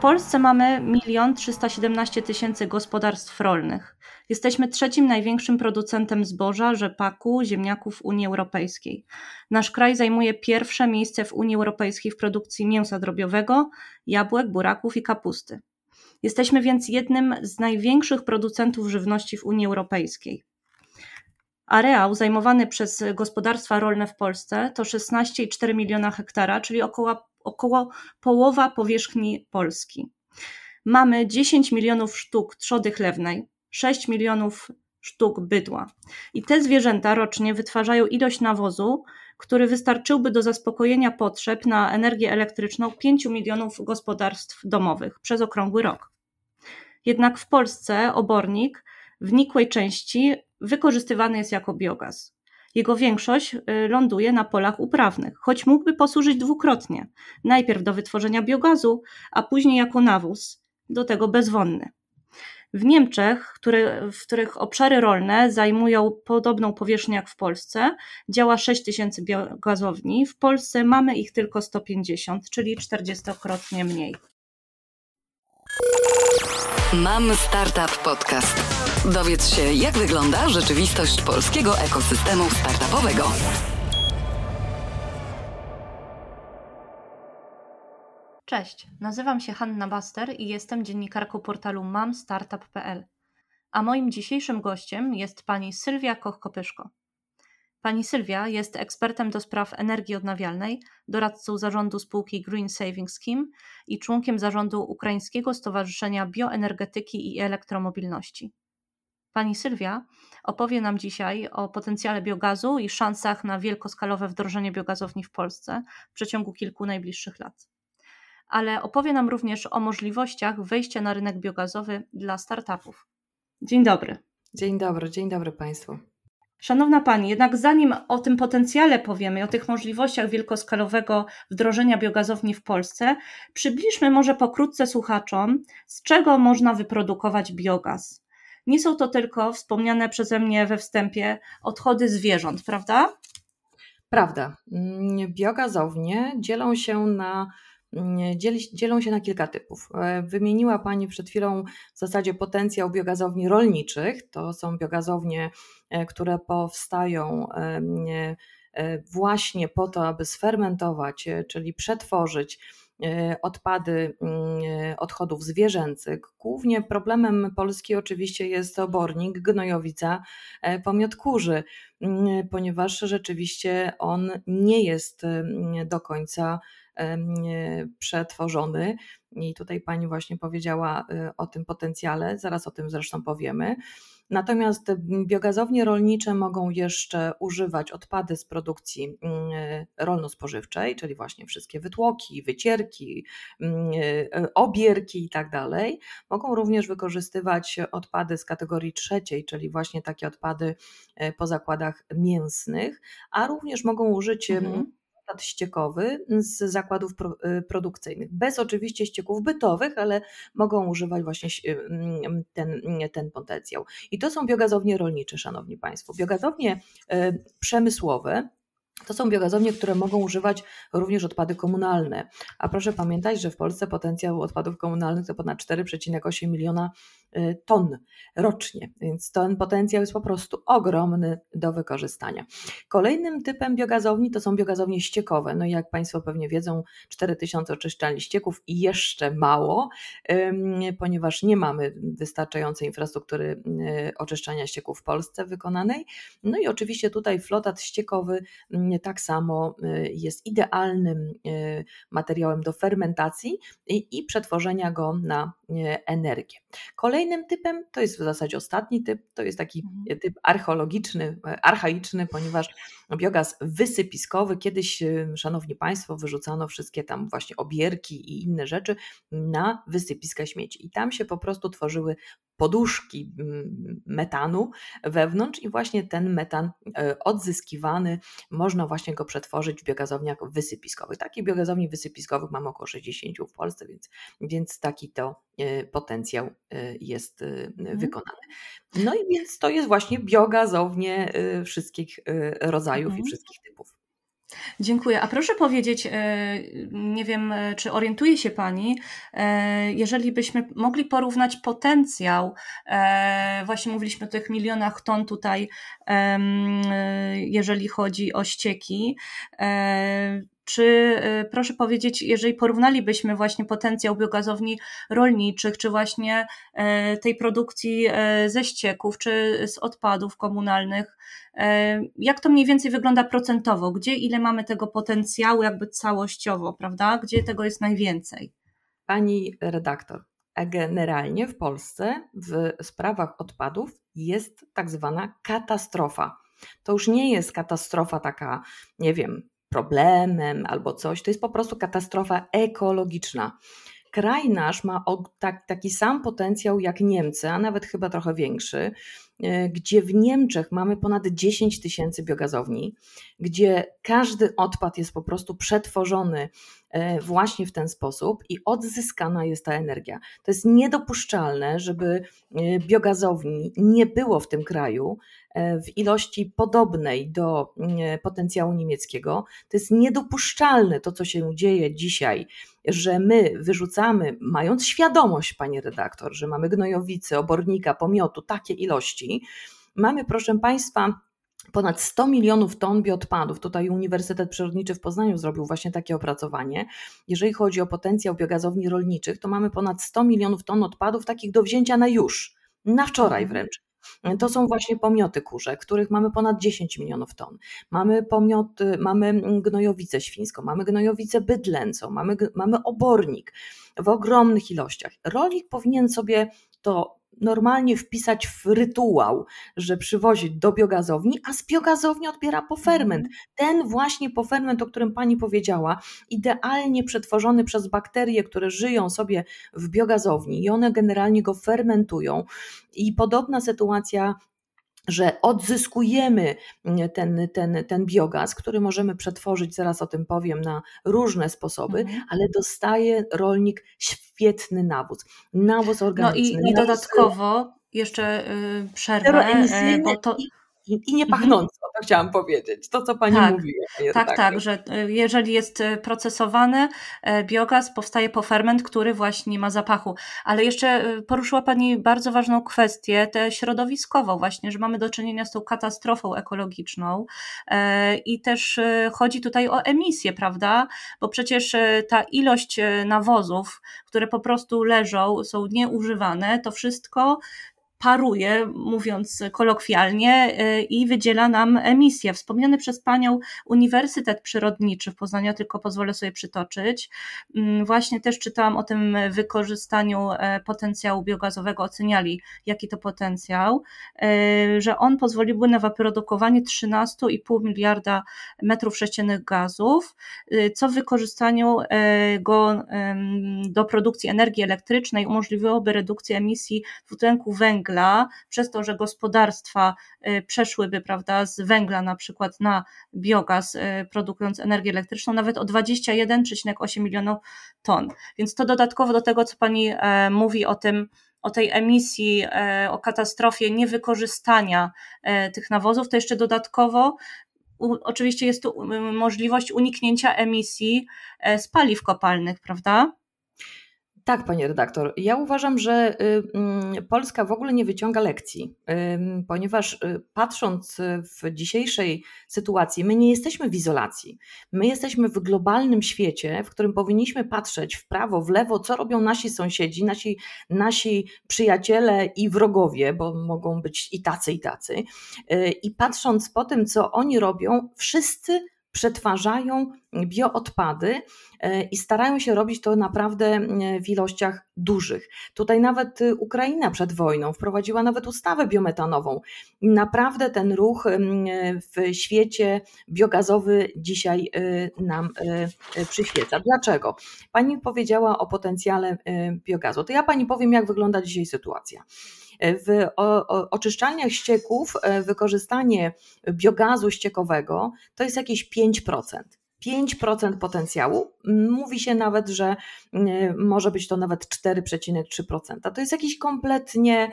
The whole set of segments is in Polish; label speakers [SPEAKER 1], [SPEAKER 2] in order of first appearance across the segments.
[SPEAKER 1] Polsce mamy 1 317 tysięcy gospodarstw rolnych. Jesteśmy trzecim największym producentem zboża, rzepaku, ziemniaków Unii Europejskiej. Nasz kraj zajmuje pierwsze miejsce w Unii Europejskiej w produkcji mięsa drobiowego, jabłek, buraków i kapusty. Jesteśmy więc jednym z największych producentów żywności w Unii Europejskiej. Areał zajmowany przez gospodarstwa rolne w Polsce to 16,4 miliona hektara, czyli około, około połowa powierzchni Polski. Mamy 10 milionów sztuk trzody chlewnej, 6 milionów sztuk bydła. I te zwierzęta rocznie wytwarzają ilość nawozu, który wystarczyłby do zaspokojenia potrzeb na energię elektryczną 5 milionów gospodarstw domowych przez okrągły rok. Jednak w Polsce obornik w nikłej części wykorzystywany jest jako biogaz. Jego większość y, ląduje na polach uprawnych, choć mógłby posłużyć dwukrotnie. Najpierw do wytworzenia biogazu, a później jako nawóz, do tego bezwonny. W Niemczech, w których obszary rolne zajmują podobną powierzchnię jak w Polsce, działa 6 tysięcy biogazowni. W Polsce mamy ich tylko 150, czyli 40-krotnie mniej.
[SPEAKER 2] Mam Startup Podcast. Dowiedz się, jak wygląda rzeczywistość polskiego ekosystemu startupowego.
[SPEAKER 1] Cześć, nazywam się Hanna Baster i jestem dziennikarką portalu mamstartup.pl. A moim dzisiejszym gościem jest pani Sylwia Koch-Kopyszko. Pani Sylwia jest ekspertem do spraw energii odnawialnej, doradcą zarządu spółki Green Saving Scheme i członkiem zarządu Ukraińskiego Stowarzyszenia Bioenergetyki i Elektromobilności. Pani Sylwia opowie nam dzisiaj o potencjale biogazu i szansach na wielkoskalowe wdrożenie biogazowni w Polsce w przeciągu kilku najbliższych lat. Ale opowie nam również o możliwościach wejścia na rynek biogazowy dla startupów. Dzień dobry.
[SPEAKER 3] Dzień dobry, dzień dobry Państwu.
[SPEAKER 1] Szanowna Pani, jednak zanim o tym potencjale powiemy, o tych możliwościach wielkoskalowego wdrożenia biogazowni w Polsce, przybliżmy może pokrótce słuchaczom, z czego można wyprodukować biogaz. Nie są to tylko wspomniane przeze mnie we wstępie odchody zwierząt, prawda?
[SPEAKER 3] Prawda. Biogazownie dzielą się na dzielą się na kilka typów. E, wymieniła Pani przed chwilą w zasadzie potencjał biogazowni rolniczych. To są biogazownie, e, które powstają e, właśnie po to, aby sfermentować, czyli przetworzyć odpady odchodów zwierzęcych. Głównie problemem Polski oczywiście jest obornik, gnojowica, pomiot kurzy, ponieważ rzeczywiście on nie jest do końca przetworzony. I tutaj Pani właśnie powiedziała y, o tym potencjale, zaraz o tym zresztą powiemy. Natomiast biogazownie rolnicze mogą jeszcze używać odpady z produkcji rolno-spożywczej, czyli właśnie wszystkie wytłoki, wycierki, y, obierki i tak dalej. Mogą również wykorzystywać odpady z kategorii trzeciej, czyli właśnie takie odpady po zakładach mięsnych, a również mogą użyć mhm odpad ściekowy z zakładów y, produkcyjnych, bez oczywiście ścieków bytowych, ale mogą używać właśnie y, mm, ten, ten potencjał. I to są biogazownie rolnicze, Szanowni Państwo. Biogazownie y, przemysłowe to są biogazownie, które mogą używać również odpady komunalne. A proszę pamiętać, że w Polsce potencjał odpadów komunalnych to ponad 4,8 miliona ton rocznie, więc ten potencjał jest po prostu ogromny do wykorzystania. Kolejnym typem biogazowni to są biogazownie ściekowe. No i jak Państwo pewnie wiedzą, 4000 oczyszczalni ścieków i jeszcze mało, ponieważ nie mamy wystarczającej infrastruktury y, oczyszczania ścieków w Polsce wykonanej. No i oczywiście tutaj flotat ściekowy tak samo y, jest idealnym y, materiałem do fermentacji i przetworzenia go na y, energię. Kolejnym typem, to jest w zasadzie ostatni typ, to jest taki mhm. typ archeologiczny, archaiczny, ponieważ biogaz wysypiskowy, kiedyś, szanowni państwo, wyrzucano wszystkie tam właśnie obierki i inne rzeczy na wysypiska śmieci i tam się po prostu tworzyły poduszki mm, metanu wewnątrz i właśnie ten metan e, odzyskiwany, można właśnie go przetworzyć w biogazowniach wysypiskowych. Takich biogazowni wysypiskowych mamy około 60 w Polsce, więc, więc taki to e, potencjał e, jest mhm. wykonany. No i więc to jest właśnie biogazownie wszystkich rodzajów mhm. i wszystkich typów.
[SPEAKER 1] Dziękuję. A proszę powiedzieć, nie wiem, czy orientuje się Pani, jeżeli byśmy mogli porównać potencjał, właśnie mówiliśmy o tych milionach ton tutaj, jeżeli chodzi o ścieki, czy y, proszę powiedzieć, jeżeli porównalibyśmy właśnie potencjał biogazowni rolniczych, czy właśnie e, tej produkcji e, ze ścieków, czy z odpadów komunalnych, e, jak to mniej więcej wygląda procentowo? Gdzie ile mamy tego potencjału jakby całościowo, prawda? Gdzie tego jest najwięcej?
[SPEAKER 3] Pani redaktor, generalnie w Polsce w sprawach odpadów jest tak zwana katastrofa. To już nie jest katastrofa taka, nie wiem, problemem albo coś, to jest po prostu katastrofa ekologiczna. Kraj nasz ma tak, taki sam potencjał jak Niemcy, a nawet chyba trochę większy, gdzie w Niemczech mamy ponad 10 tysięcy biogazowni, gdzie każdy odpad jest po prostu przetworzony e, właśnie w ten sposób i odzyskana jest ta energia. To jest niedopuszczalne, żeby e, biogazowni nie było w tym kraju, E, w ilości podobnej do mm, potencjału niemieckiego. To jest niedopuszczalne to, co się dzieje dzisiaj, że my wyrzucamy, mając świadomość, pani redaktor, że mamy gnojowicy, obornika, pomiotu, takie ilości. Mamy, proszę Państwa, ponad 100 milionów ton bioodpadów. Tutaj Uniwersytet Przyrodniczy w Poznaniu zrobił właśnie takie opracowanie. Jeżeli chodzi o potencjał biogazowni rolniczych, to mamy ponad 100 milionów ton odpadów takich do wzięcia na już, na wczoraj wręcz. To są właśnie pomioty kurze, których mamy ponad 10 milionów ton. Mamy pomioty, mamy gnojowicę świńską, mamy gnojowicę bydlęcą, mamy, mamy obornik w ogromnych ilościach. Rolnik powinien sobie to normalnie wpisać w rytuał, że przywozi do biogazowni, a z biogazowni odbiera poferment. Mhm. Ten właśnie poferment, o którym pani powiedziała, idealnie przetworzony przez bakterie, które żyją sobie w biogazowni i one generalnie go fermentują. I podobna sytuacja że odzyskujemy ten, ten, ten biogaz, który możemy przetworzyć, zaraz o tym powiem, na różne sposoby, mhm. ale dostaje rolnik świetny nawóz. Nawóz organiczny.
[SPEAKER 1] No i, i dodatkowo jeszcze y, przerwę,
[SPEAKER 3] e, bo to... I nie mhm. pachnące, mhm. to chciałam powiedzieć, to co Pani
[SPEAKER 1] tak,
[SPEAKER 3] mówiła.
[SPEAKER 1] Tak, tak, że y, jeżeli jest y, procesowany e, biogaz, powstaje poferment, który właśnie ma zapachu. Ale jeszcze poruszyła Pani bardzo ważną kwestię, tę środowiskową właśnie, że mamy do czynienia z tą katastrofą ekologiczną e, i też chodzi tutaj o emisję, prawda? Bo przecież ta ilość nawozów, które po prostu leżą, są nieużywane, to wszystko paruje, mówiąc kolokwialnie, y, i wydziela nam emisję. Wspomniany przez Panią Uniwersytet Przyrodniczy w Poznaniu, tylko pozwolę sobie przytoczyć. Mm, właśnie też czytałam o tym wykorzystaniu e, potencjału biogazowego, oceniali jaki to potencjał, e, że on pozwoliłby na wyprodukowanie 13,5 miliarda metrów sześciennych gazów, y, co w wykorzystaniu e, go do produkcji energii elektrycznej umożliwiłoby redukcję emisji dwutlenku węgla węgla, przez to, że gospodarstwa y, przeszłyby prawda, z węgla na przykład na biogaz, y, produkując energię elektryczną, nawet o 21,8 milionów ton. Więc to dodatkowo do tego, co Pani e, mówi o tym, o tej emisji, e, o katastrofie niewykorzystania e, tych nawozów, to jeszcze dodatkowo oczywiście jest tu możliwość uniknięcia emisji z paliw kopalnych, prawda?
[SPEAKER 3] Tak, panie redaktor. Ja uważam, że y, mm, Polska w ogóle nie wyciąga lekcji, ponieważ y, patrząc w dzisiejszej sytuacji, my nie jesteśmy w izolacji. My jesteśmy w globalnym świecie, w którym powinniśmy patrzeć w prawo, w lewo, co robią nasi sąsiedzi, nasi, nasi przyjaciele i wrogowie, bo mogą być i tacy, i tacy. Y, I patrząc po tym, co oni robią, wszyscy przetwarzają bioodpady e, i starają się robić to naprawdę e, w ilościach dużych. Tutaj nawet e, Ukraina przed wojną wprowadziła nawet ustawę biometanową. Naprawdę ten ruch w świecie biogazowy dzisiaj nam przyświeca. Dlaczego? Pani powiedziała o potencjale biogazu. To ja pani powiem, jak wygląda dzisiaj sytuacja. W oczyszczalniach ścieków wykorzystanie biogazu ściekowego to jest jakieś 5%. 5% potencjału. Mówi się nawet, że może być to nawet 4,3%. To jest jakiś kompletnie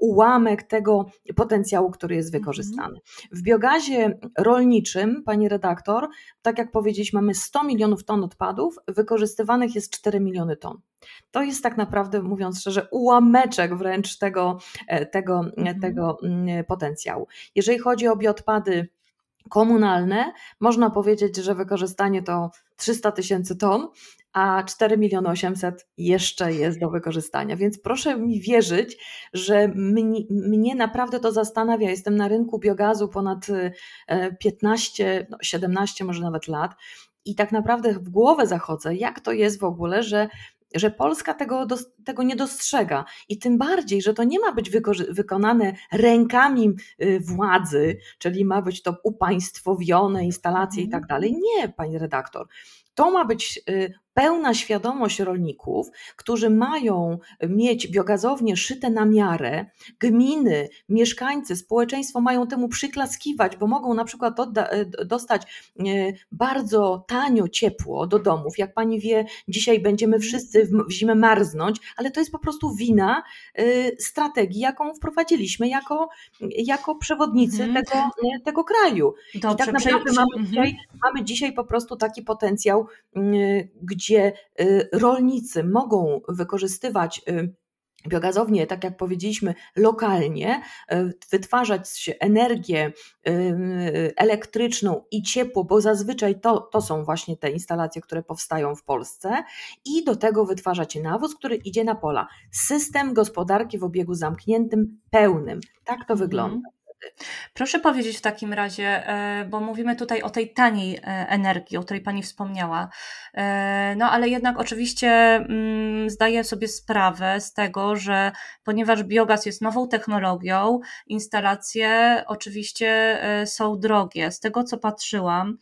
[SPEAKER 3] ułamek tego potencjału, który jest mhm. wykorzystany. W biogazie rolniczym, pani redaktor, tak jak powiedzieliśmy, mamy 100 milionów ton odpadów, wykorzystywanych jest 4 miliony ton. To jest tak naprawdę, mówiąc szczerze, ułameczek wręcz tego, e, tego, mhm. tego mm, potencjału. Jeżeli chodzi o bioodpady komunalne, można powiedzieć, że wykorzystanie to 300 tysięcy ton, a 4 miliony 800 jeszcze jest do wykorzystania. Więc proszę mi wierzyć, że mnie, mnie naprawdę to zastanawia. Jestem na rynku biogazu ponad 15, e, no 17 może nawet lat i tak naprawdę w głowę zachodzę, jak to jest w ogóle, że że Polska tego, tego nie dostrzega i tym bardziej, że to nie ma być wykonane rękami y, władzy, czyli ma być to upaństwowione instalacje i tak dalej. Nie, pani redaktor. To ma być y, pełna świadomość rolników, którzy mają mieć biogazownie szyte na miarę, gminy, mieszkańcy, społeczeństwo mają temu przyklaskiwać, bo mogą na przykład e, dostać e, bardzo tanio ciepło do domów. Jak pani wie, dzisiaj będziemy wszyscy w zimę marznąć, ale to jest po prostu wina e, strategii, jaką wprowadziliśmy jako, jako przewodnicy mhm. tego, tego kraju. Dobrze, I tak naprawdę mamy, mhm. dzisiaj, mamy dzisiaj po prostu taki potencjał, gdzie gdzie y, rolnicy mogą wykorzystywać y, biogazownie, tak jak powiedzieliśmy, lokalnie, y, wytwarzać energię elektryczną i ciepło, bo zazwyczaj to, to są właśnie te instalacje, które powstają w Polsce, i do tego wytwarzać nawóz, który idzie na pola. System gospodarki w obiegu zamkniętym, pełnym. Tak to mhm. wygląda.
[SPEAKER 1] Proszę powiedzieć w takim razie, e, bo mówimy tutaj o tej taniej e, energii, o której Pani wspomniała. E, no ale jednak oczywiście mm, zdaję sobie sprawę z tego, że ponieważ biogaz jest nową technologią, instalacje oczywiście są drogie. Z tego co patrzyłam,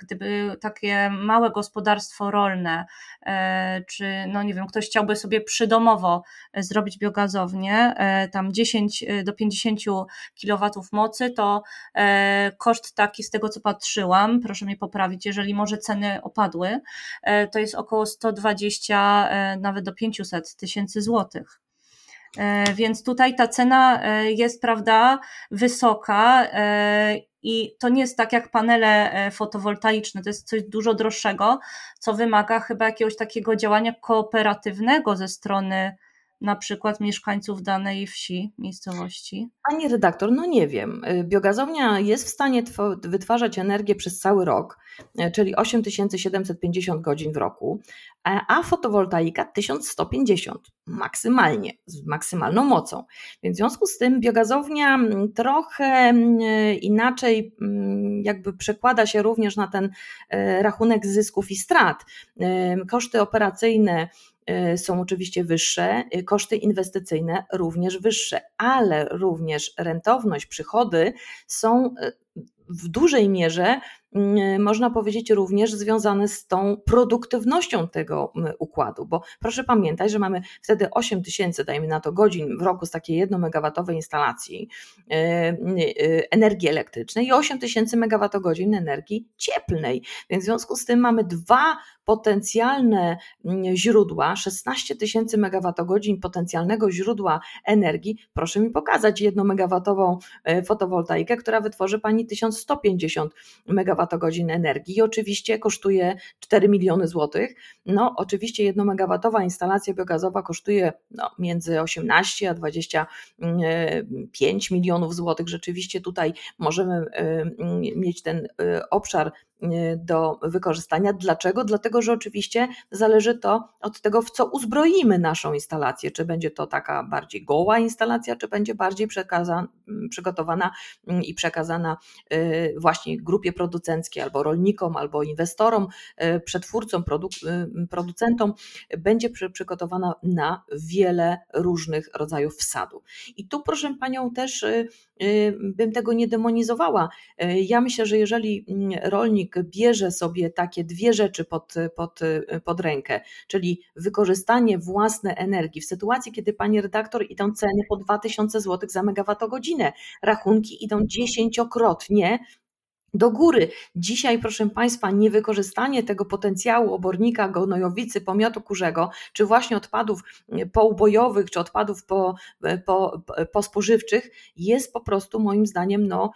[SPEAKER 1] gdyby takie małe gospodarstwo rolne, e, czy no nie wiem, ktoś chciałby sobie przydomowo e, zrobić biogazownię, tam 10 do 50 kW mocy, to koszt taki z tego co patrzyłam, proszę mnie poprawić, jeżeli może ceny opadły, to jest około 120 nawet do 500 tysięcy złotych. Więc tutaj ta cena jest, prawda, wysoka i to nie jest tak jak panele e, fotowoltaiczne, to jest coś dużo droższego, co wymaga chyba jakiegoś takiego działania kooperatywnego ze strony na przykład mieszkańców danej wsi, miejscowości?
[SPEAKER 3] Pani redaktor, no nie wiem. Biogazownia jest w stanie wytwarzać energię przez cały rok, y, czyli 8750 godzin w roku, a fotowoltaika 1150 maksymalnie, z maksymalną mocą. Więc w związku z tym biogazownia mm, trochę mm, inaczej mm, jakby przekłada się również na ten y, rachunek zysków i strat. Koszty operacyjne są oczywiście wyższe, y, koszty inwestycyjne również wyższe, ale również rentowność, przychody są y, w dużej mierze Mm, można powiedzieć, również związane z tą produktywnością tego mm, układu, bo proszę pamiętać, że mamy wtedy 8 tysięcy, dajmy na to, godzin w roku z takiej 1 megawatowej instalacji e, e, energii elektrycznej i 8 tysięcy megawattogodzin energii cieplnej. Więc w związku z tym mamy dwa potencjalne mm, źródła, 16 tysięcy megawattogodzin potencjalnego źródła energii. Proszę mi pokazać 1 megawatową e, fotowoltaikę, która wytworzy Pani 1150 megawattogodzin megawattogodzin energii i oczywiście kosztuje 4 miliony złotych. No, oczywiście 1 megawatowa instalacja biogazowa kosztuje no, między 18 a 25 milionów złotych. Rzeczywiście tutaj możemy y, mieć ten y, obszar do wykorzystania. Dlaczego? Dlatego, że oczywiście zależy to od tego, w co uzbroimy naszą instalację. Czy będzie to taka bardziej goła instalacja, czy będzie bardziej przygotowana mm, i przekazana y, właśnie grupie producenckiej, albo rolnikom, albo inwestorom, y, przetwórcom, producentom, będzie przygotowana na wiele różnych rodzajów wsadu. I tu, proszę Panią, też bym tego nie demonizowała. Ja myślę, że jeżeli mm, rolnik bierze sobie takie dwie rzeczy pod, pod, pod rękę, czyli wykorzystanie własnej energii w sytuacji, kiedy pani redaktor idą ceny po 2000 zł za megawattogodzinę, rachunki idą dziesięciokrotnie do góry. Dzisiaj, proszę Państwa, niewykorzystanie tego potencjału obornika, gnojowicy, pomiotu kurzego, czy właśnie odpadów poubojowych, czy odpadów po, po, pospożywczych jest po prostu moim zdaniem no,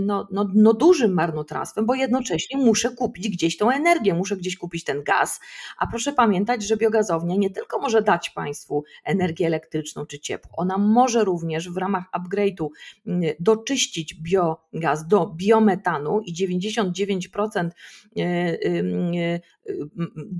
[SPEAKER 3] no, no, no dużym marnotrawstwem, bo jednocześnie muszę kupić gdzieś tą energię, muszę gdzieś kupić ten gaz, a proszę pamiętać, że biogazownia nie tylko może dać Państwu energię elektryczną czy ciepło, ona może również w ramach upgrade'u doczyścić biogaz do biometanu, metanu i 99% e, e,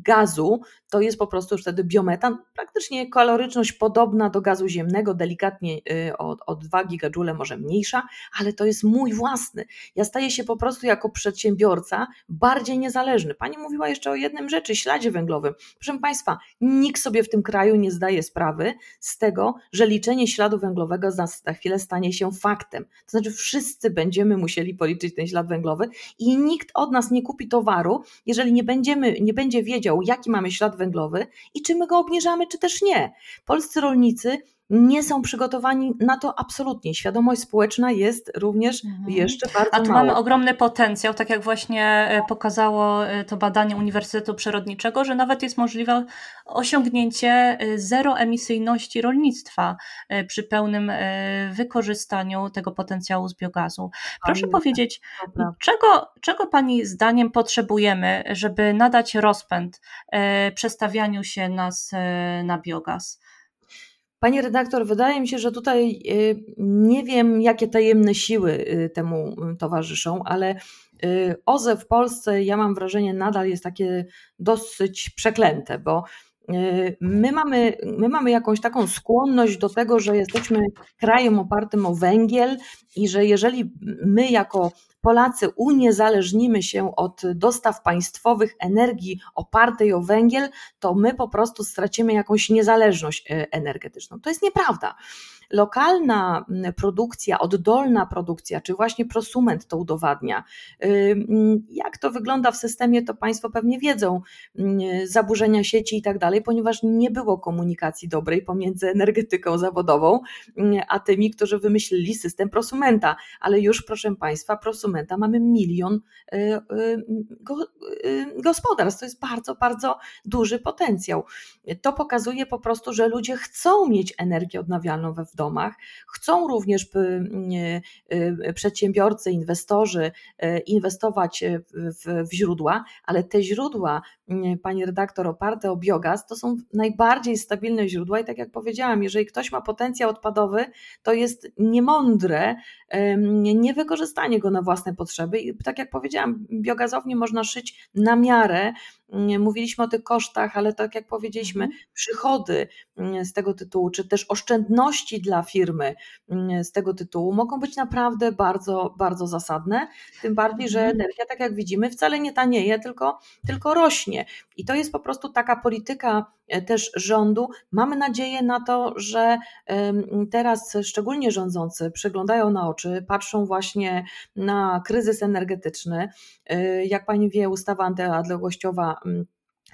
[SPEAKER 3] gazu to jest po prostu wtedy biometan, praktycznie kaloryczność podobna do gazu ziemnego, delikatnie o, o 2 gigajoule może mniejsza, ale to jest mój własny. Ja staję się po prostu jako przedsiębiorca bardziej niezależny. Pani mówiła jeszcze o jednym rzeczy, śladzie węglowym. Proszę Państwa, nikt sobie w tym kraju nie zdaje sprawy z tego, że liczenie śladu węglowego za, za chwilę stanie się faktem. To znaczy wszyscy będziemy musieli policzyć ten ślad węglowy i nikt od nas nie kupi towaru, jeżeli nie, będziemy, nie będzie wiedział, jaki mamy ślad węglowy i czy my go obniżamy, czy też nie. Polscy rolnicy nie są przygotowani na to absolutnie. Świadomość społeczna jest również mhm. jeszcze bardzo
[SPEAKER 1] A tu
[SPEAKER 3] mała.
[SPEAKER 1] mamy ogromny potencjał, tak jak właśnie e, pokazało e, to badanie Uniwersytetu Przyrodniczego, że nawet jest możliwe osiągnięcie e, zeroemisyjności rolnictwa przy pełnym wykorzystaniu tego potencjału z biogazu. Proszę powiedzieć, czego, czego Pani zdaniem potrzebujemy, żeby nadać rozpęd przestawianiu się nas na biogaz?
[SPEAKER 3] Pani redaktor, wydaje mi się, że tutaj y, nie wiem, jakie tajemne siły y, temu y, towarzyszą, ale OZE w Polsce, ja mam wrażenie, nadal jest takie dosyć przeklęte, bo My mamy, my mamy jakąś taką skłonność do tego, że jesteśmy krajem opartym o węgiel i że jeżeli my jako Polacy uniezależnimy się od dostaw państwowych energii opartej o węgiel, to my po prostu stracimy jakąś niezależność e, energetyczną. To jest nieprawda lokalna produkcja, oddolna produkcja, czy właśnie prosument to udowadnia. Mm, jak to wygląda w systemie, to Państwo pewnie wiedzą, zaburzenia sieci i tak dalej, ponieważ nie było komunikacji dobrej pomiędzy energetyką zawodową, a tymi, którzy wymyślili system prosumenta. Ale już, proszę Państwa, prosumenta mamy milion y, y, y, gospodarstw. To jest bardzo, bardzo duży potencjał. To pokazuje po prostu, że ludzie chcą mieć energię odnawialną w domach. Chcą również przedsiębiorcy, inwestorzy inwestować w, źródła, ale te źródła, pani redaktor, oparte o biogaz, to są najbardziej stabilne źródła i tak jak powiedziałam, jeżeli ktoś ma potencjał odpadowy, to jest niemądre niewykorzystanie go na własne potrzeby i tak jak powiedziałam, biogazownie można szyć na miarę, mówiliśmy o tych kosztach, ale tak jak powiedzieliśmy, mhm. przychody z tego tytułu, czy też oszczędności dla firmy z tego tytułu mogą być naprawdę bardzo, bardzo zasadne. Tym bardziej, że mhm. energia, tak jak widzimy, wcale nie tanieje, tylko, tylko rośnie. I to jest po prostu taka polityka też rządu. Mamy nadzieję na to, że teraz szczególnie rządzący przyglądają na oczy, patrzą właśnie na kryzys energetyczny. E, jak pani wie, ustawa antyodległościowa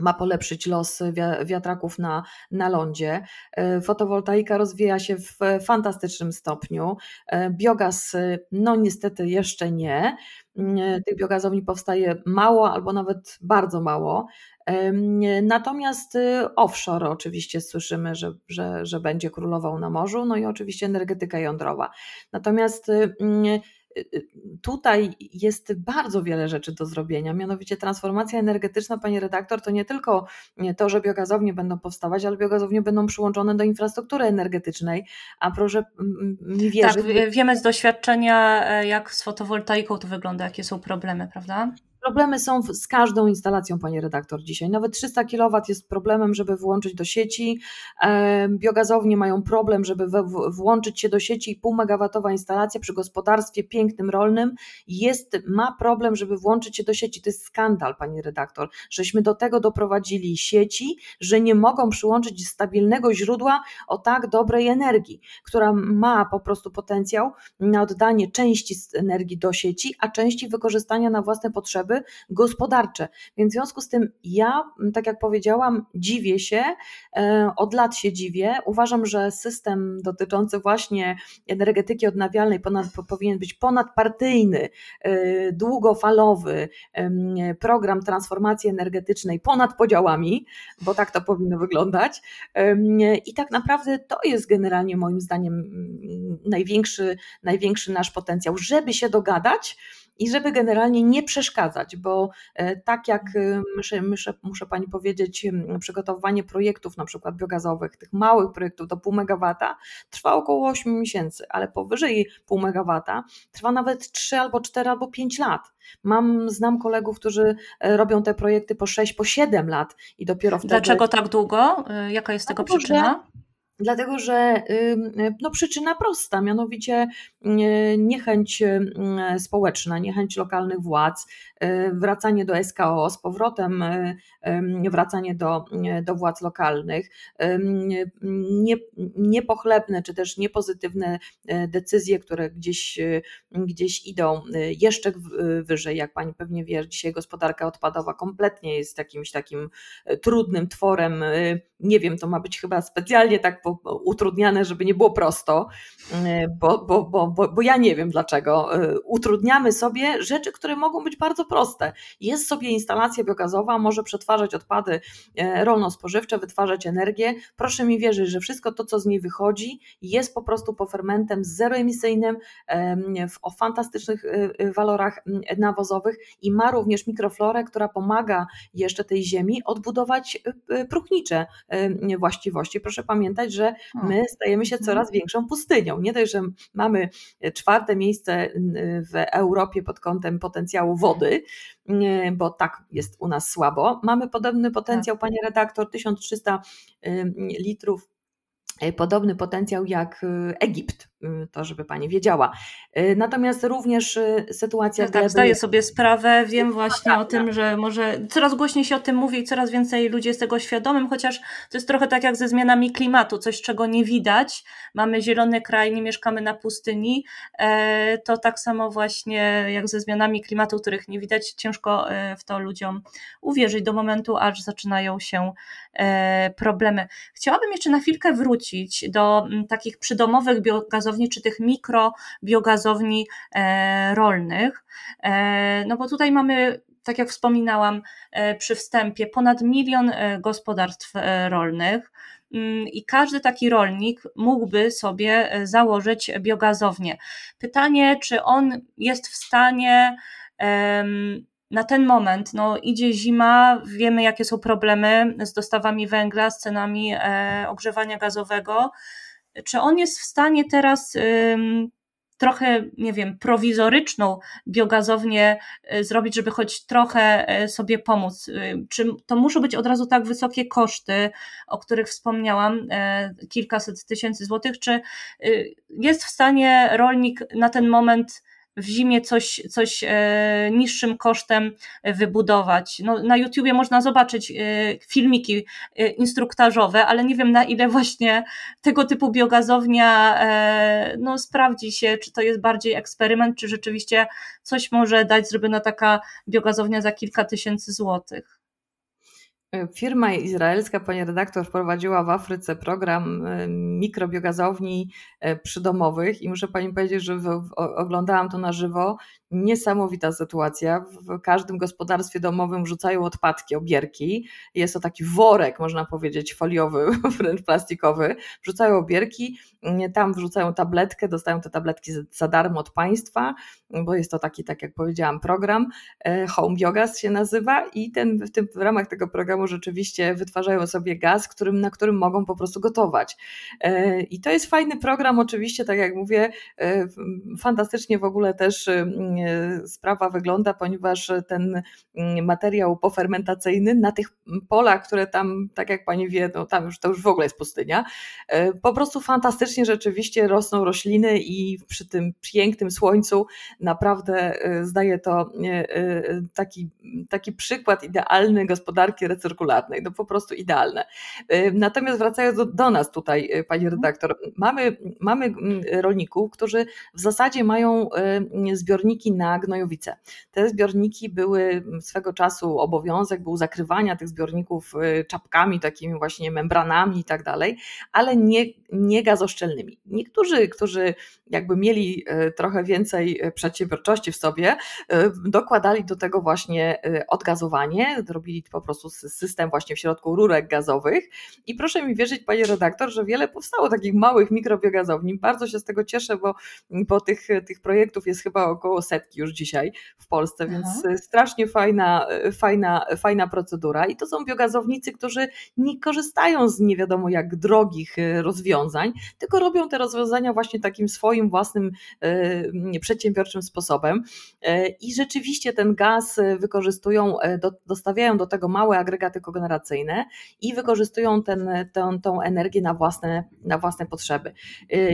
[SPEAKER 3] ma polepszyć los wiatraków na, na lądzie. E, fotowoltaika rozwija się w fantastycznym stopniu. E, biogaz, no niestety jeszcze nie. E, tych biogazowni powstaje mało albo nawet bardzo mało. Natomiast offshore oczywiście słyszymy, że, że, że będzie królował na morzu, no i oczywiście energetyka jądrowa. Natomiast y, tutaj jest bardzo wiele rzeczy do zrobienia, mianowicie transformacja energetyczna, pani redaktor, to nie tylko to, że biogazownie będą powstawać, ale biogazownie będą przyłączone do infrastruktury energetycznej, a proszę mi wierzyć...
[SPEAKER 1] Tak, wiemy z doświadczenia, e, jak z fotowoltaiką to wygląda, jakie są problemy, prawda?
[SPEAKER 3] Problemy są z każdą instalacją, pani redaktor, dzisiaj. Nawet 300 kW jest problemem, żeby włączyć do sieci. Biogazownie mają problem, żeby włączyć się do sieci. Pół megawatowa instalacja przy gospodarstwie pięknym rolnym jest, ma problem, żeby włączyć się do sieci. To jest skandal, pani redaktor, żeśmy do tego doprowadzili sieci, że nie mogą przyłączyć stabilnego źródła o tak dobrej energii, która ma po prostu potencjał na oddanie części energii do sieci, a części wykorzystania na własne potrzeby gospodarcze. Więc w związku z tym ja, tak jak powiedziałam, dziwię się, od lat się dziwię. Uważam, że system dotyczący właśnie energetyki odnawialnej ponad, powinien być ponadpartyjny, długofalowy, program transformacji energetycznej ponad podziałami, bo tak to powinno wyglądać. I tak naprawdę to jest generalnie moim zdaniem największy, największy nasz potencjał, żeby się dogadać i żeby generalnie nie przeszkadzać, bo e, tak jak e, muszę, muszę, muszę Pani powiedzieć, przygotowywanie projektów na przykład biogazowych, tych małych projektów do pół megawata trwa około 8 miesięcy, ale powyżej pół megawata trwa nawet 3 albo 4 albo 5 lat. Mam, znam kolegów, którzy e, robią te projekty po 6, po 7 lat i dopiero wtedy...
[SPEAKER 1] Dlaczego tak długo? Jaka jest tego przyczyna?
[SPEAKER 3] Dlatego, że no, przyczyna prosta, mianowicie niechęć społeczna, niechęć lokalnych władz, y, wracanie do SKO, z powrotem wracanie do, do władz lokalnych, nie, niepochlebne czy też niepozytywne e, decyzje, które gdzieś, gdzieś idą jeszcze wyżej, jak pani pewnie wie, dzisiaj gospodarka odpadowa kompletnie jest jakimś takim trudnym tworem, nie wiem, to ma być chyba specjalnie tak utrudniane, żeby nie było prosto, bo, bo, bo, bo, bo ja nie wiem dlaczego. Utrudniamy sobie rzeczy, które mogą być bardzo proste. Jest sobie instalacja biogazowa, może przetwarzać odpady e, rolno-spożywcze, wytwarzać energię. Proszę mi wierzyć, że wszystko to, co z niej wychodzi, jest po prostu pofermentem zeroemisyjnym, o fantastycznych e, e, walorach nawozowych i ma również mikroflorę, która pomaga jeszcze tej ziemi odbudować próchnicze właściwości. Proszę pamiętać, że my stajemy się coraz mhm. większą pustynią. Nie dość, że mamy czwarte miejsce w Europie pod kątem potencjału wody, bo tak jest u nas słabo. Mamy podobny potencjał, tak. panie redaktor, 1300 litrów E, podobny potencjał jak e, Egipt, e, to żeby Pani wiedziała. Natomiast również sytuacja
[SPEAKER 1] tak, tak, zdaję sobie sprawę, wiem właśnie o tym, że może coraz głośniej się o tym mówi i coraz więcej ludzi jest tego świadomym, chociaż to jest trochę tak jak ze zmianami klimatu, coś czego nie widać, mamy zielony kraj, nie mieszkamy na pustyni, to tak samo właśnie jak ze zmianami klimatu, których nie widać, ciężko w to ludziom uwierzyć do momentu, aż zaczynają się problemy. Chciałabym jeszcze na chwilkę wrócić do takich przydomowych biogazowni, czy tych mikrobiogazowni e, rolnych, e, no bo tutaj mamy tak jak wspominałam e, przy wstępie, ponad milion gospodarstw rolnych. Mm, I każdy taki rolnik mógłby sobie założyć biogazownię. Pytanie, czy on jest w stanie na ten moment, no idzie zima, wiemy jakie są problemy z dostawami węgla, z cenami ogrzewania gazowego. Czy on jest w stanie teraz trochę, nie wiem, prowizoryczną biogazownię e, zrobić, żeby choć trochę e, sobie pomóc? Czy to muszą być od razu tak wysokie koszty, o których wspomniałam, kilkaset tysięcy złotych, czy jest w stanie rolnik na ten moment w zimie coś, coś e, niższym kosztem wybudować. No, na YouTubie można zobaczyć e, filmiki e, instruktażowe, ale nie wiem na ile właśnie tego typu biogazownia no, sprawdzi się, czy to jest bardziej eksperyment, czy rzeczywiście coś może dać zrobiona taka biogazownia za kilka tysięcy złotych.
[SPEAKER 3] Firma izraelska, pani redaktor, wprowadziła w Afryce program e, mikrobiogazowni e, przydomowych i muszę pani powiedzieć, że oglądałam to na żywo niesamowita sytuacja. W każdym gospodarstwie domowym wrzucają odpadki, obierki. Jest to taki worek, można powiedzieć, foliowy, wręcz plastikowy. Wrzucają obierki, tam wrzucają tabletkę, dostają te tabletki za darmo od państwa, bo jest to taki, tak jak powiedziałam, program. E, Home Biogas się nazywa i ten, w, tym, w ramach tego programu rzeczywiście wytwarzają sobie gaz, którym, na którym mogą po prostu gotować. E, I to jest fajny program, oczywiście, tak jak mówię, e, fantastycznie w ogóle też sprawa wygląda, ponieważ ten mm, materiał pofermentacyjny na tych polach, które tam, tak jak pani wie, no tam już to już w ogóle jest pustynia, e, po prostu fantastycznie rzeczywiście rosną rośliny i przy tym pięknym słońcu naprawdę e, zdaje to e, taki, taki przykład idealny gospodarki cyrkularnej. No po prostu idealne. Natomiast wracając do, do nas tutaj, pani mhm. redaktor, mamy, mamy mm, rolników, którzy w zasadzie mają zbiorniki na gnojowice. Te zbiorniki były swego czasu obowiązek był zakrywania tych zbiorników czapkami, takimi właśnie membranami i tak dalej, ale nie, nie gazoszczelnymi. Niektórzy, którzy jakby mieli trochę więcej przedsiębiorczości w sobie, dokładali do tego właśnie odgazowanie, robili po prostu system właśnie w środku rurek gazowych i proszę mi wierzyć, panie redaktor, że wiele powstało takich małych mikrobiogazowni. Bardzo się z tego cieszę, bo, bo tych, tych projektów jest chyba około setki już dzisiaj w Polsce, więc Aha. strasznie fajna, fajna, fajna procedura i to są biogazownicy, którzy nie korzystają z nie wiadomo jak drogich rozwiązań, tylko robią te rozwiązania właśnie takim swoim własnym przedsiębiorczym sposobem i rzeczywiście ten gaz wykorzystują, do, dostawiają do tego małe agregaty kogeneracyjne i wykorzystują ten, tę, tą energię na własne, na własne potrzeby.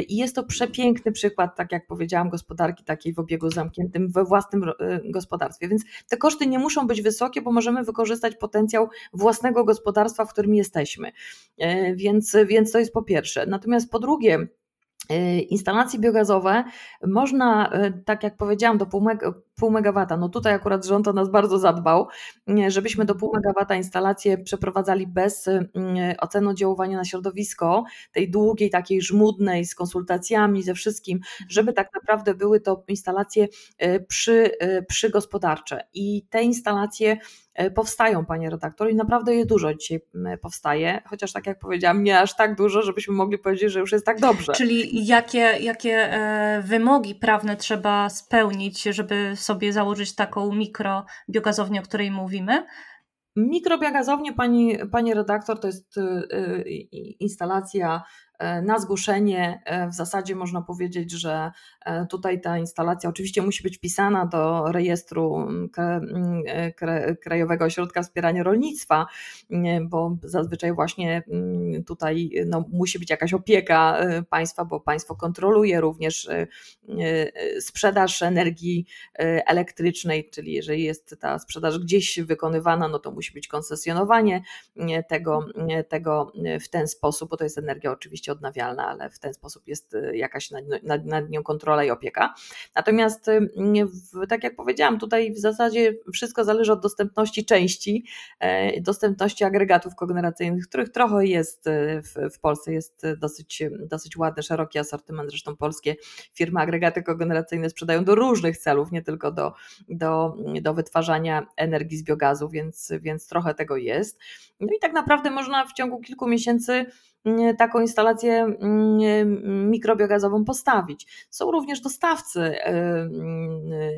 [SPEAKER 3] I jest to przepiękny przykład, tak jak powiedziałam, gospodarki takiej w obiegu zamkniętym we własnym e, gospodarstwie. Więc te koszty nie muszą być wysokie, bo możemy wykorzystać potencjał własnego gospodarstwa, w którym jesteśmy. Więc, więc to jest po pierwsze. Natomiast po drugie, Y, instalacje biogazowe można, y, tak jak powiedziałam, do pół, meg pół megawata. No tutaj akurat rząd o nas bardzo zadbał, y, żebyśmy do pół megawata instalacje przeprowadzali bez oceny oddziaływania na środowisko, tej długiej, takiej żmudnej, z konsultacjami, ze wszystkim, żeby tak naprawdę były to instalacje przy, przygospodarcze. I te instalacje powstają, panie redaktor, i naprawdę je dużo dzisiaj powstaje, chociaż tak jak powiedziałam, nie aż tak dużo, żebyśmy mogli powiedzieć, że już jest tak dobrze.
[SPEAKER 1] Czyli jakie, jakie e, wymogi prawne trzeba spełnić, żeby sobie założyć taką mikrobiogazownię, o której mówimy?
[SPEAKER 3] Mikrobiogazownie, pani, pani redaktor, to jest e, instalacja E, na zgłoszenie e, w zasadzie można powiedzieć, że e, tutaj ta instalacja oczywiście musi być wpisana do rejestru mm, mm, Krajowego Ośrodka Wspierania Rolnictwa, bo zazwyczaj właśnie mm, tutaj no, musi być jakaś opieka państwa, bo państwo kontroluje również sprzedaż energii elektrycznej, czyli jeżeli jest ta sprzedaż gdzieś wykonywana, no to musi być koncesjonowanie tego, tego w ten sposób, bo to jest energia oczywiście oczywiście odnawialna, ale w ten sposób jest y, jakaś nad, nad, nad nią kontrola i opieka. Natomiast, y, tak jak powiedziałam, tutaj w zasadzie wszystko zależy od dostępności części, e, dostępności agregatów kogeneracyjnych, których trochę jest y, w, w Polsce, jest dosyć, dosyć ładny, szeroki asortyment. Zresztą polskie firmy agregaty kogeneracyjne sprzedają do różnych celów, nie tylko do, do, do wytwarzania energii z biogazu, więc, więc trochę tego jest. No i tak naprawdę można w ciągu kilku miesięcy taką instalację mm, mikrobiogazową postawić. Są również dostawcy y,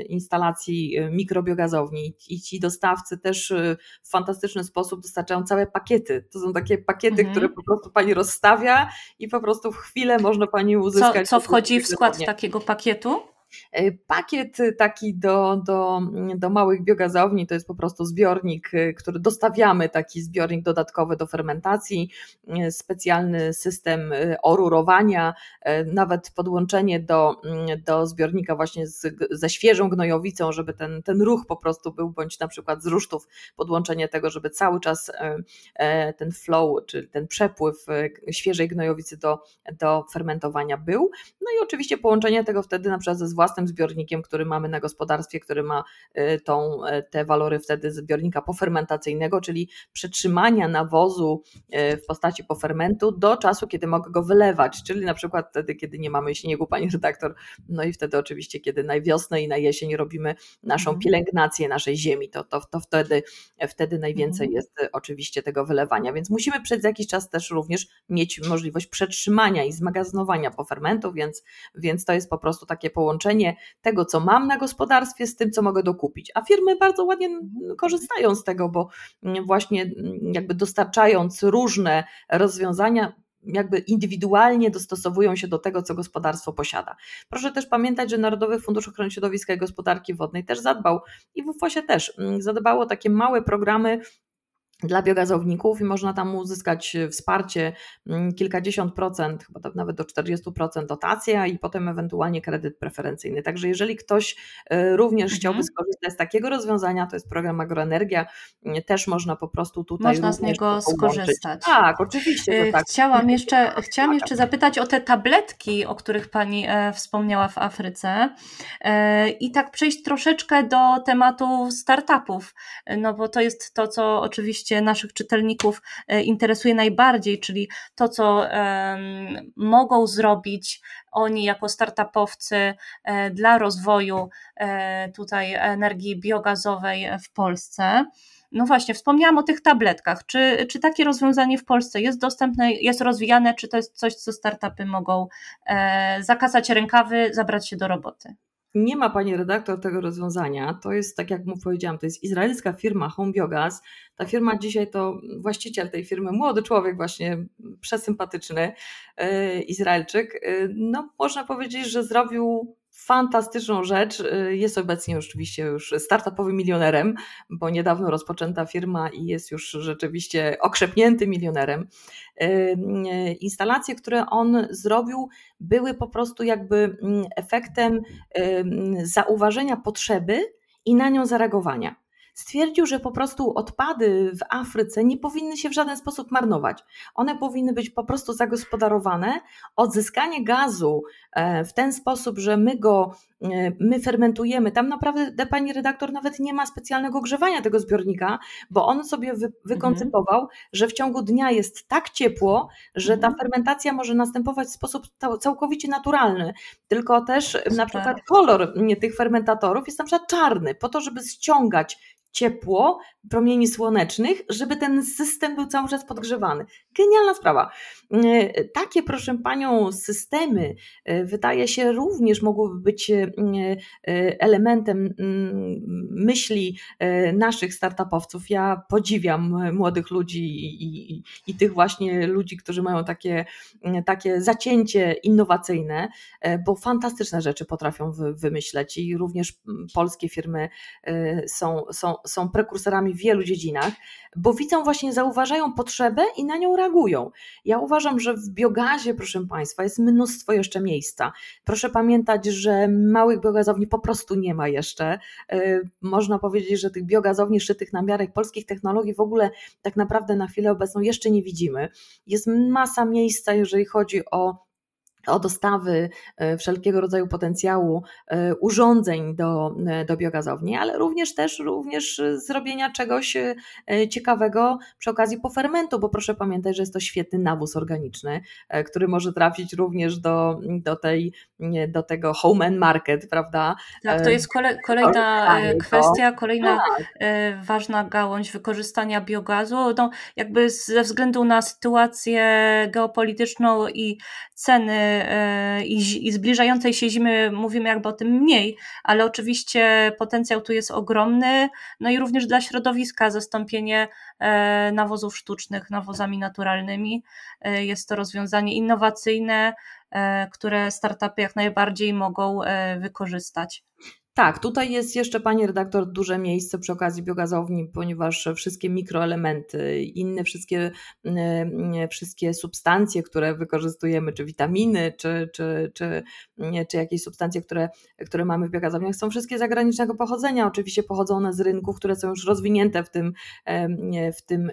[SPEAKER 3] y, instalacji y, mikrobiogazowni i ci dostawcy też w fantastyczny sposób dostarczają całe pakiety. To są takie pakiety, mhm. które po prostu pani rozstawia i po prostu w chwilę można pani uzyskać.
[SPEAKER 1] Co, co wchodzi w skład takiego pakietu?
[SPEAKER 3] E, pakiet taki do, do, do małych biogazowni to jest po prostu zbiornik, e, który dostawiamy, taki zbiornik dodatkowy do fermentacji, e, specjalny system orurowania, nawet podłączenie do, do zbiornika właśnie z, ze świeżą gnojowicą, żeby ten, ten ruch po prostu był, bądź na przykład z rusztów podłączenie tego, żeby cały czas ten flow, czyli ten przepływ świeżej gnojowicy do, do fermentowania był. No i oczywiście połączenie tego wtedy na przykład ze własnym zbiornikiem, który mamy na gospodarstwie, który ma y, tą, y, te walory wtedy zbiornika pofermentacyjnego, czyli przetrzymania nawozu y, w postaci pofermentu do czasu, kiedy mogę go wylewać, czyli na przykład wtedy, kiedy nie mamy śniegu, pani redaktor, no i wtedy oczywiście, kiedy na wiosnę i na jesień robimy naszą mhm. pielęgnację naszej ziemi, to, to, to wtedy, wtedy najwięcej mhm. jest oczywiście tego wylewania, więc musimy przez jakiś czas też również mieć możliwość przetrzymania i zmagazynowania pofermentu, więc, więc to jest po prostu takie połączenie połączenie tego, co mam na gospodarstwie, z tym, co mogę dokupić. A firmy bardzo ładnie korzystają z tego, bo właśnie jakby dostarczając różne rozwiązania, jakby indywidualnie dostosowują się do tego, co gospodarstwo posiada. Proszę też pamiętać, że Narodowy Fundusz Ochrony Środowiska i Gospodarki Wodnej też zadbał i w WFOŚie też zadbało takie małe programy dla biogazowników i można tam uzyskać wsparcie mm, kilkadziesiąt procent, chyba nawet do 40% dotacja i potem ewentualnie kredyt preferencyjny. Także jeżeli ktoś e, również mhm. chciałby skorzystać z takiego rozwiązania, to jest program Agroenergia, też można po prostu tutaj
[SPEAKER 1] Można z niego skorzystać.
[SPEAKER 3] Tak, oczywiście. Tak.
[SPEAKER 1] Chciałam jeszcze, chciałam jeszcze zapytać o te tabletki, o których Pani e, wspomniała w Afryce i tak przejść troszeczkę do tematu startupów, no bo to jest to, co oczywiście oczywiście naszych czytelników e, interesuje najbardziej, czyli to, co mogą zrobić oni jako startupowcy e, dla rozwoju e, tutaj energii biogazowej w Polsce. No właśnie, wspomniałam o tych tabletkach. Czy, czy takie rozwiązanie w Polsce jest dostępne, jest rozwijane, czy to jest coś, co startupy mogą zakasać rękawy, zabrać się do roboty?
[SPEAKER 3] Nie ma pani redaktor tego rozwiązania. To jest, tak jak mu powiedziałam, to jest izraelska firma Home Biogas. Ta firma dzisiaj to właściciel tej firmy, młody człowiek, właśnie przesympatyczny, yy, Izraelczyk. Yy, no, można powiedzieć, że zrobił fantastyczną rzecz. Y, jest obecnie oczywiście już startupowym milionerem, bo niedawno rozpoczęta firma i jest już rzeczywiście okrzepnięty milionerem. Y, y, instalacje, które on zrobił, były po prostu jakby mm, efektem zauważenia potrzeby i na nią zareagowania stwierdził, że po prostu odpady w Afryce nie powinny się w żaden sposób marnować. One powinny być po prostu zagospodarowane. Odzyskanie gazu e, w ten sposób, że my go my fermentujemy. Tam naprawdę pani redaktor nawet nie ma specjalnego grzewania tego zbiornika, bo on sobie wy, wykoncypował, mhm. że w ciągu dnia jest tak ciepło, że ta mhm. fermentacja może następować w sposób całkowicie naturalny. Tylko też Super. na przykład kolor tych fermentatorów jest na przykład czarny, po to, żeby ściągać ciepło promieni słonecznych, żeby ten system był cały czas podgrzewany. Genialna sprawa. E, takie, proszę panią, systemy e, wydaje się również mogłyby być e, elementem mm, myśli naszych startupowców. Ja podziwiam młodych ludzi i, i, i tych właśnie ludzi, którzy mają takie, takie zacięcie innowacyjne, bo fantastyczne rzeczy potrafią wymyśleć i również polskie firmy są, są, są prekursorami w wielu dziedzinach, bo widzą właśnie, zauważają potrzebę i na nią reagują. Ja uważam, że w biogazie, proszę Państwa, jest mnóstwo jeszcze miejsca. Proszę pamiętać, że małych biogazowni po prostu nie ma jeszcze. E, można powiedzieć, że tych biogazowni szytych na miarę polskich technologii w ogóle tak naprawdę na chwilę obecną jeszcze nie widzimy. Jest masa miejsca, jeżeli chodzi o o dostawy e, wszelkiego rodzaju potencjału e, urządzeń do, e, do biogazowni, ale również też również zrobienia czegoś ciekawego przy okazji pofermentu, bo proszę pamiętać, że jest to świetny nawóz organiczny, który może trafić również do, do, tej, do tego home and market, prawda?
[SPEAKER 1] Tak, to jest kole, kolejna kwestia, kolejna tak. ważna gałąź wykorzystania biogazu. No, jakby ze względu na sytuację geopolityczną i ceny i, i zbliżającej się zimy mówimy jakby o tym mniej, ale oczywiście potencjał tu jest ogromny, no i również dla środowiska zastąpienie e, nawozów sztucznych nawozami naturalnymi e, jest to rozwiązanie innowacyjne, które startupy jak najbardziej mogą wykorzystać.
[SPEAKER 3] Tak, tutaj jest jeszcze, Pani redaktor, duże miejsce przy okazji biogazowni, ponieważ wszystkie mikroelementy, inne wszystkie, mm, wszystkie substancje, które wykorzystujemy, czy witaminy, czy, czy, czy, czy jakieś substancje, które, które mamy w biogazowniach, są wszystkie zagranicznego pochodzenia. Oczywiście pochodzą one z rynków, które są już rozwinięte w tym, w tym,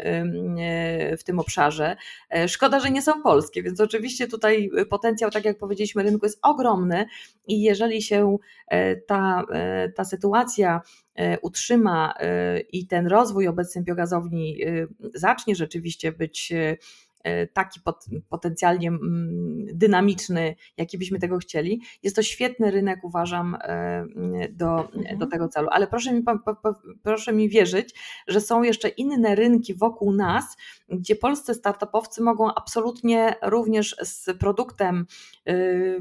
[SPEAKER 3] w tym obszarze. E, szkoda, że nie są polskie, więc oczywiście tutaj potencjał, tak jak powiedzieliśmy, rynku jest ogromny i jeżeli się e, ta ta sytuacja e, utrzyma e, i ten rozwój obecny biogazowni zacznie rzeczywiście być E, taki pot, potencjalnie mm, dynamiczny, jaki byśmy tego chcieli. Jest to świetny rynek, uważam, e, do, mhm. do tego celu. Ale proszę mi, proszę mi wierzyć, że są jeszcze inne rynki wokół nas, gdzie polscy startupowcy mogą absolutnie również z produktem y,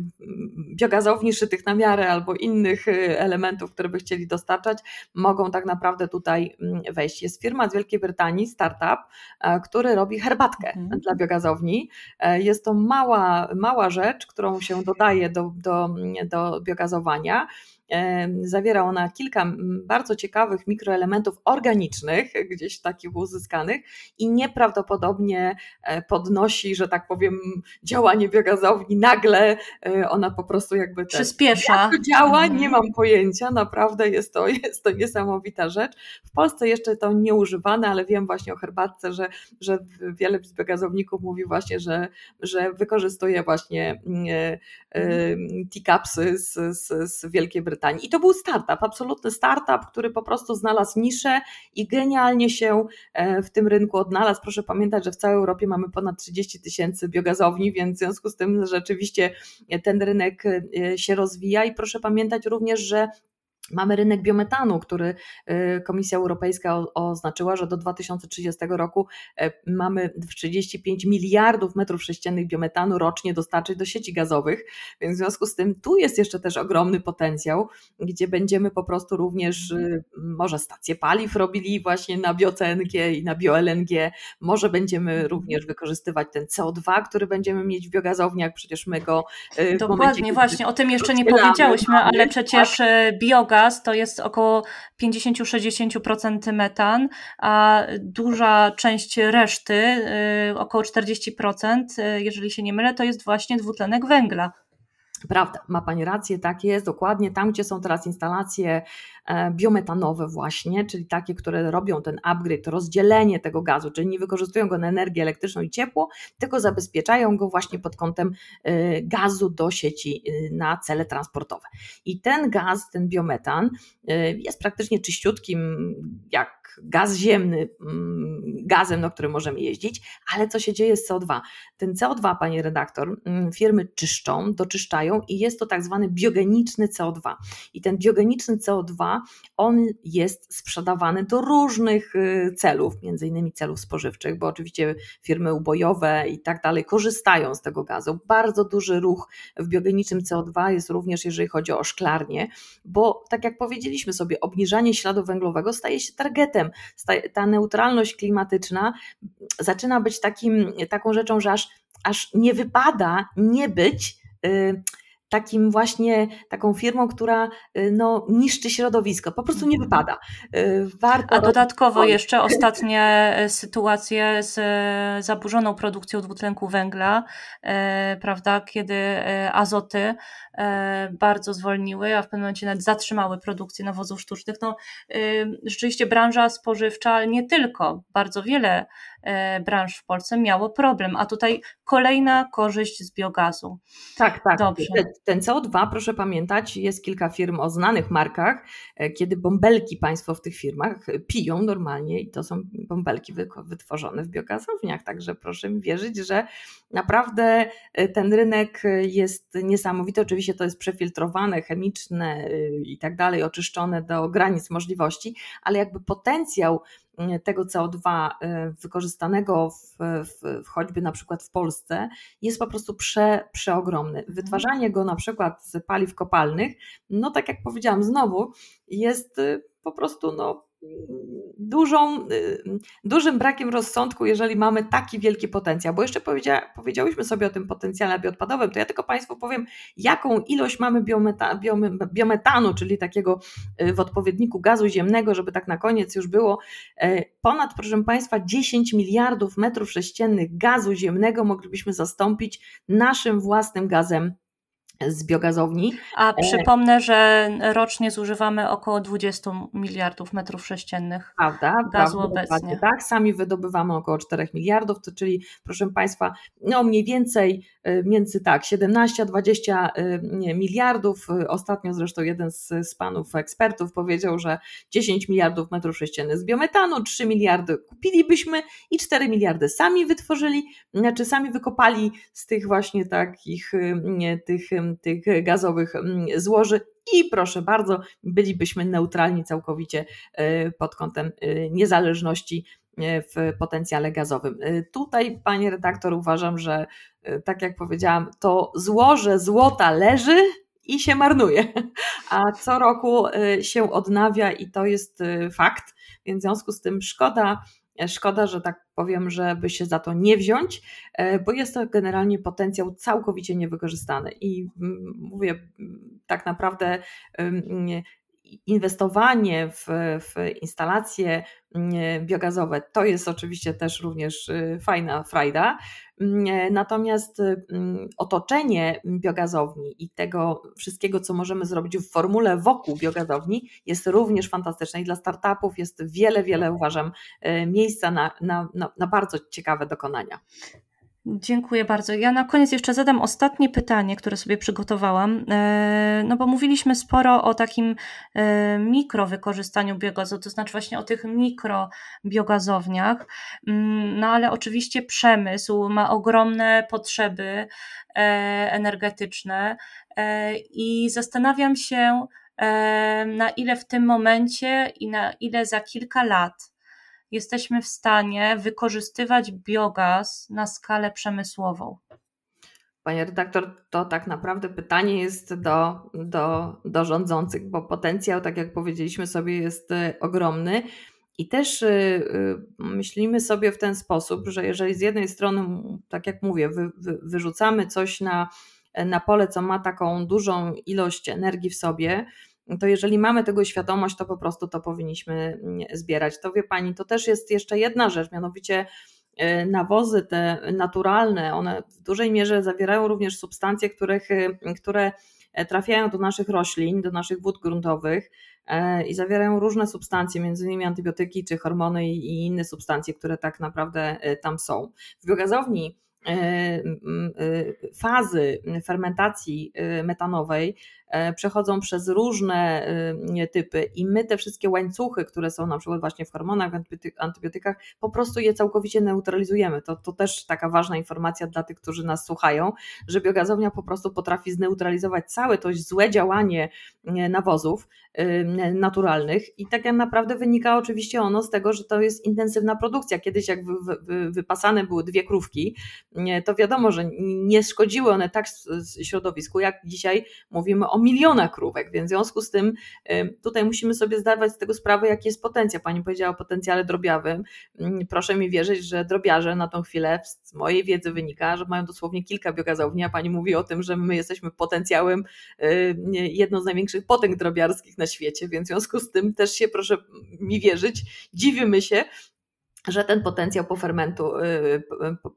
[SPEAKER 3] biogazowni szytych na miarę albo innych y, elementów, które by chcieli dostarczać, mogą tak naprawdę tutaj mm, wejść. Jest firma z Wielkiej Brytanii, startup, e, który robi herbatkę mhm. dla biogazowni. E, jest to mała, mała rzecz, którą się dodaje do, do, do biogazowania Zawiera ona kilka bardzo ciekawych mikroelementów organicznych, gdzieś takich uzyskanych i nieprawdopodobnie e, podnosi, że tak powiem, działanie biogazowni. Nagle e, ona po prostu jakby
[SPEAKER 1] przyspiesza.
[SPEAKER 3] Jak to działa, mhm. nie mam pojęcia. Naprawdę jest to, jest to niesamowita rzecz. W Polsce jeszcze to nie używane, ale wiem właśnie o herbatce, że, że wiele biogazowników mówi właśnie, że, że wykorzystuje właśnie e, teacupsy z, z, z Wielkiej Brytanii. I to był startup, absolutny startup, który po prostu znalazł niszę i genialnie się e, w tym rynku odnalazł. Proszę pamiętać, że w całej Europie mamy ponad 30 tysięcy biogazowni, więc w związku z tym rzeczywiście ten rynek e, się rozwija i proszę pamiętać również, że Mamy rynek biometanu, który y, Komisja Europejska oznaczyła, że do 2030 roku e, mamy 35 miliardów metrów sześciennych biometanu rocznie dostarczyć do sieci gazowych, więc w związku z tym tu jest jeszcze też ogromny potencjał, gdzie będziemy po prostu również y, może stacje paliw robili właśnie na biocenkie i na bio-LNG, może będziemy mhm. również wykorzystywać ten CO2, który będziemy mieć w biogazowniach, przecież my go
[SPEAKER 1] y, Dokładnie, momencie, właśnie, o tym jeszcze nie powiedziałyśmy, ale przecież tak? Biogas gaz to jest około 50-60% metan, a duża część reszty, y, około 40%, y, jeżeli się nie mylę, to jest właśnie dwutlenek węgla.
[SPEAKER 3] Prawda, ma Pani rację, tak jest, dokładnie. Tam, gdzie są teraz instalacje e, biometanowe, właśnie, czyli takie, które robią ten upgrade, rozdzielenie tego gazu, czyli nie wykorzystują go na energię elektryczną i ciepło, tylko zabezpieczają go właśnie pod kątem e, gazu do sieci e, na cele transportowe. I ten gaz, ten biometan jest praktycznie czyściutkim, jak gaz ziemny mm, gazem, na którym możemy jeździć, ale co się dzieje z CO2? Ten CO2, pani redaktor, mm, firmy czyszczą, doczyszczają i jest to tak zwany biogeniczny CO2. I ten biogeniczny CO2, on jest sprzedawany do różnych y, celów, między innymi celów spożywczych, bo oczywiście firmy ubojowe i tak dalej korzystają z tego gazu. Bardzo duży ruch w biogenicznym CO2 jest również, jeżeli chodzi o szklarnię, bo tak jak powiedzieliśmy sobie, obniżanie śladu węglowego staje się targetem ta neutralność klimatyczna zaczyna być takim, taką rzeczą, że aż, aż nie wypada nie być. Yy, takim właśnie taką firmą, która y, no, niszczy środowisko. Po prostu nie mhm. wypada.
[SPEAKER 1] Y, warto A dodatkowo jeszcze ostatnie y, sytuacje z zaburzoną produkcją dwutlenku węgla, prawda, kiedy azoty bardzo zwolniły, a w pewnym momencie nawet zatrzymały produkcję nawozów sztucznych. No, rzeczywiście branża spożywcza, ale nie tylko, bardzo wiele E, branż w Polsce miało problem, a tutaj kolejna korzyść z biogazu.
[SPEAKER 3] Tak, tak. Dobrze. Ten CO2, proszę pamiętać, jest kilka firm o znanych markach, e, kiedy bąbelki państwo w tych firmach piją normalnie i to są bąbelki wytworzone w biogazowniach, także proszę mi wierzyć, że naprawdę e, ten rynek jest niesamowity. Oczywiście to jest przefiltrowane, chemiczne i tak dalej, oczyszczone do granic możliwości, ale jakby potencjał tego CO2 y, wykorzystanego w, w, choćby na przykład w Polsce jest po prostu prze, przeogromny. Mhm. Wytwarzanie go na przykład z paliw kopalnych, no tak jak powiedziałam znowu, jest y, po prostu no, dużą, y, dużym brakiem rozsądku, jeżeli mamy taki wielki potencjał. Bo jeszcze powiedzia, powiedziałyśmy sobie o tym potencjale bioodpadowym, to ja tylko Państwu powiem, jaką ilość mamy biometa, biometanu, czyli takiego y, w odpowiedniku gazu ziemnego, żeby tak na koniec już było. Y, ponad, proszę Państwa, 10 miliardów metrów sześciennych gazu ziemnego moglibyśmy zastąpić naszym własnym gazem z biogazowni.
[SPEAKER 1] A e, przypomnę, że rocznie zużywamy około 20 miliardów metrów sześciennych
[SPEAKER 3] prawda,
[SPEAKER 1] gazu prawda, obecnie.
[SPEAKER 3] Tak, sami wydobywamy około 4 miliardów, to czyli proszę Państwa, no mniej więcej e, między tak 17 a 20 e, miliardów. Ostatnio zresztą jeden z, z panów ekspertów powiedział, że 10 miliardów metrów sześciennych z biometanu, 3 miliardy kupilibyśmy i 4 miliardy sami wytworzyli, znaczy sami wykopali z tych właśnie takich tych tych gazowych mm, złoży i proszę bardzo, bylibyśmy neutralni całkowicie e, pod kątem e, niezależności e, w potencjale gazowym. Tutaj, panie redaktor, uważam, że tak jak powiedziałam, to złoże złota leży i się marnuje, a co roku się odnawia i to jest fakt, więc w związku z tym szkoda Szkoda, że tak powiem, żeby się za to nie wziąć, bo jest to generalnie potencjał całkowicie niewykorzystany. I mm, mówię, tak naprawdę inwestowanie w, w instalacje mm, biogazowe to jest oczywiście też również y, fajna frajda. Mm, natomiast mm, otoczenie biogazowni i tego wszystkiego, co możemy zrobić w formule wokół biogazowni, jest również fantastyczne i dla startupów jest wiele, wiele uważam y, miejsca na, na, na, na bardzo ciekawe dokonania.
[SPEAKER 1] Dziękuję bardzo. Ja na koniec jeszcze zadam ostatnie pytanie, które sobie przygotowałam. E, no bo mówiliśmy sporo o takim e, mikrowykorzystaniu biogazu, to znaczy właśnie o tych mikrobiogazowniach. Mm, no ale oczywiście przemysł ma ogromne potrzeby e, energetyczne i zastanawiam się, na ile w tym momencie i na ile za kilka lat jesteśmy w stanie wykorzystywać biogaz na skalę przemysłową?
[SPEAKER 3] Panie redaktor, to tak naprawdę pytanie jest do, do, do rządzących, bo potencjał, tak jak powiedzieliśmy sobie, jest y, ogromny. I też y, y, myślimy sobie w ten sposób, że jeżeli z jednej strony, tak jak mówię, wy, wy, wyrzucamy coś na, na pole, co ma taką dużą ilość energii w sobie, to jeżeli mamy tego świadomość, to po prostu to powinniśmy mm, zbierać. To wie Pani, to też jest jeszcze jedna rzecz, mianowicie e, nawozy te naturalne, one w dużej mierze zawierają również substancje, których, e, które e, trafiają do naszych roślin, do naszych wód gruntowych i zawierają różne substancje, między innymi antybiotyki czy hormony i inne substancje, które tak naprawdę tam są. W biogazowni fazy fermentacji metanowej E, przechodzą przez różne e, typy i my te wszystkie łańcuchy, które są na przykład właśnie w hormonach, w antybiotykach, po prostu je całkowicie neutralizujemy. To, to też taka ważna informacja dla tych, którzy nas słuchają, że biogazownia po prostu potrafi zneutralizować całe to złe działanie e, nawozów naturalnych i tak naprawdę wynika oczywiście ono z tego, że to jest intensywna produkcja. Kiedyś jak wypasane były dwie krówki, to wiadomo, że nie szkodziły one tak środowisku, jak dzisiaj mówimy o milionach krówek, więc w związku z tym tutaj musimy sobie zdawać z tego sprawę, jaki jest potencjał. Pani powiedziała o potencjale drobiowym. Mm, proszę mi wierzyć, że drobiarze na tą chwilę, z mojej wiedzy wynika, że mają dosłownie kilka biogazowni, a Pani mówi o tym, że my jesteśmy potencjałem jedną z największych potęg drobiarskich na świecie, więc w związku z tym też się proszę mi wierzyć, dziwimy się, że ten potencjał pofermentu, y,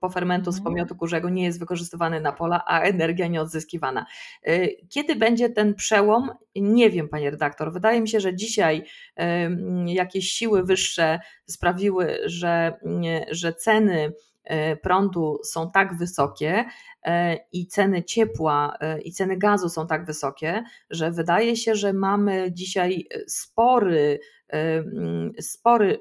[SPEAKER 3] pofermentu z mhm. pomiotu kurzego nie jest wykorzystywany na pola, a energia nie odzyskiwana. Y, kiedy będzie ten przełom? Nie wiem, panie redaktor. Wydaje mi się, że dzisiaj jakieś siły wyższe sprawiły, że, że ceny y, prądu są tak wysokie i ceny ciepła i ceny gazu są tak wysokie, że wydaje się, że mamy dzisiaj spory, spory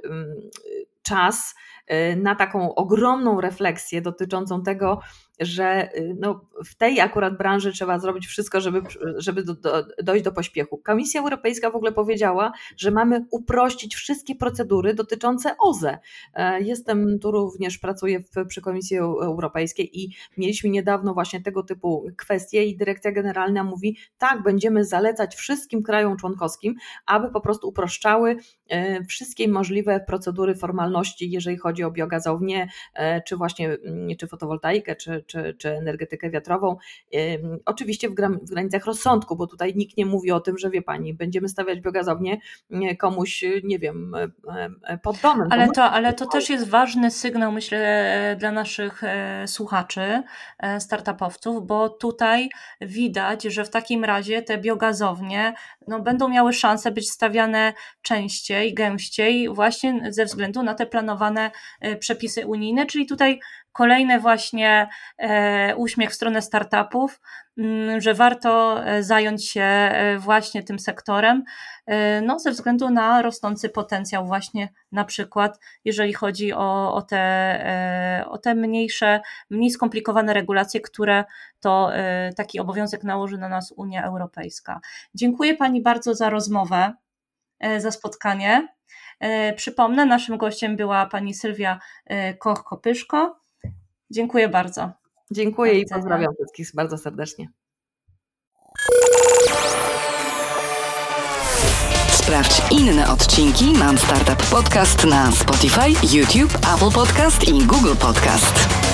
[SPEAKER 3] czas y, na taką ogromną refleksję dotyczącą tego, że y, no, w tej akurat branży trzeba zrobić wszystko, żeby, żeby do, do, dojść do pośpiechu. Komisja Europejska w ogóle powiedziała, że mamy uprościć wszystkie procedury dotyczące OZE. E, jestem tu również, pracuję w, przy Komisji Europejskiej i mieliśmy niedawno właśnie tego typu kwestie i Dyrekcja Generalna mówi, tak, będziemy zalecać wszystkim krajom członkowskim, aby po prostu uproszczały e, wszystkie możliwe procedury, formalności, jeżeli chodzi o biogazownię, e, czy właśnie mm, czy fotowoltaikę, czy, czy, czy energetykę wiatrową. Oczywiście w, granicach rozsądku, bo tutaj nikt nie mówi o tym, że wie pani, będziemy stawiać biogazownię komuś, nie wiem, e, e, pod domem.
[SPEAKER 1] Ale to, ale to też jest ważny sygnał, myślę, e, dla naszych słuchaczy, startupowców, bo tutaj widać, że w takim razie te biogazownie no, będą miały szansę być stawiane częściej, gęściej, właśnie ze względu na te planowane przepisy unijne, czyli tutaj kolejny właśnie e, uśmiech w stronę startupów, mm, że warto e, zająć się e, właśnie tym sektorem, no, ze względu na rosnący potencjał, właśnie na przykład, jeżeli chodzi o, o, te, o te mniejsze, mniej skomplikowane regulacje, które to taki obowiązek nałoży na nas Unia Europejska. Dziękuję Pani bardzo za rozmowę, za spotkanie. Przypomnę, naszym gościem była pani Sylwia Koch-Kopyszko. Dziękuję bardzo.
[SPEAKER 3] Dziękuję i pozdrawiam wszystkich bardzo serdecznie.
[SPEAKER 2] Sprawdź inne odcinki Mam Startup Podcast na Spotify, YouTube, Apple Podcast i Google Podcast.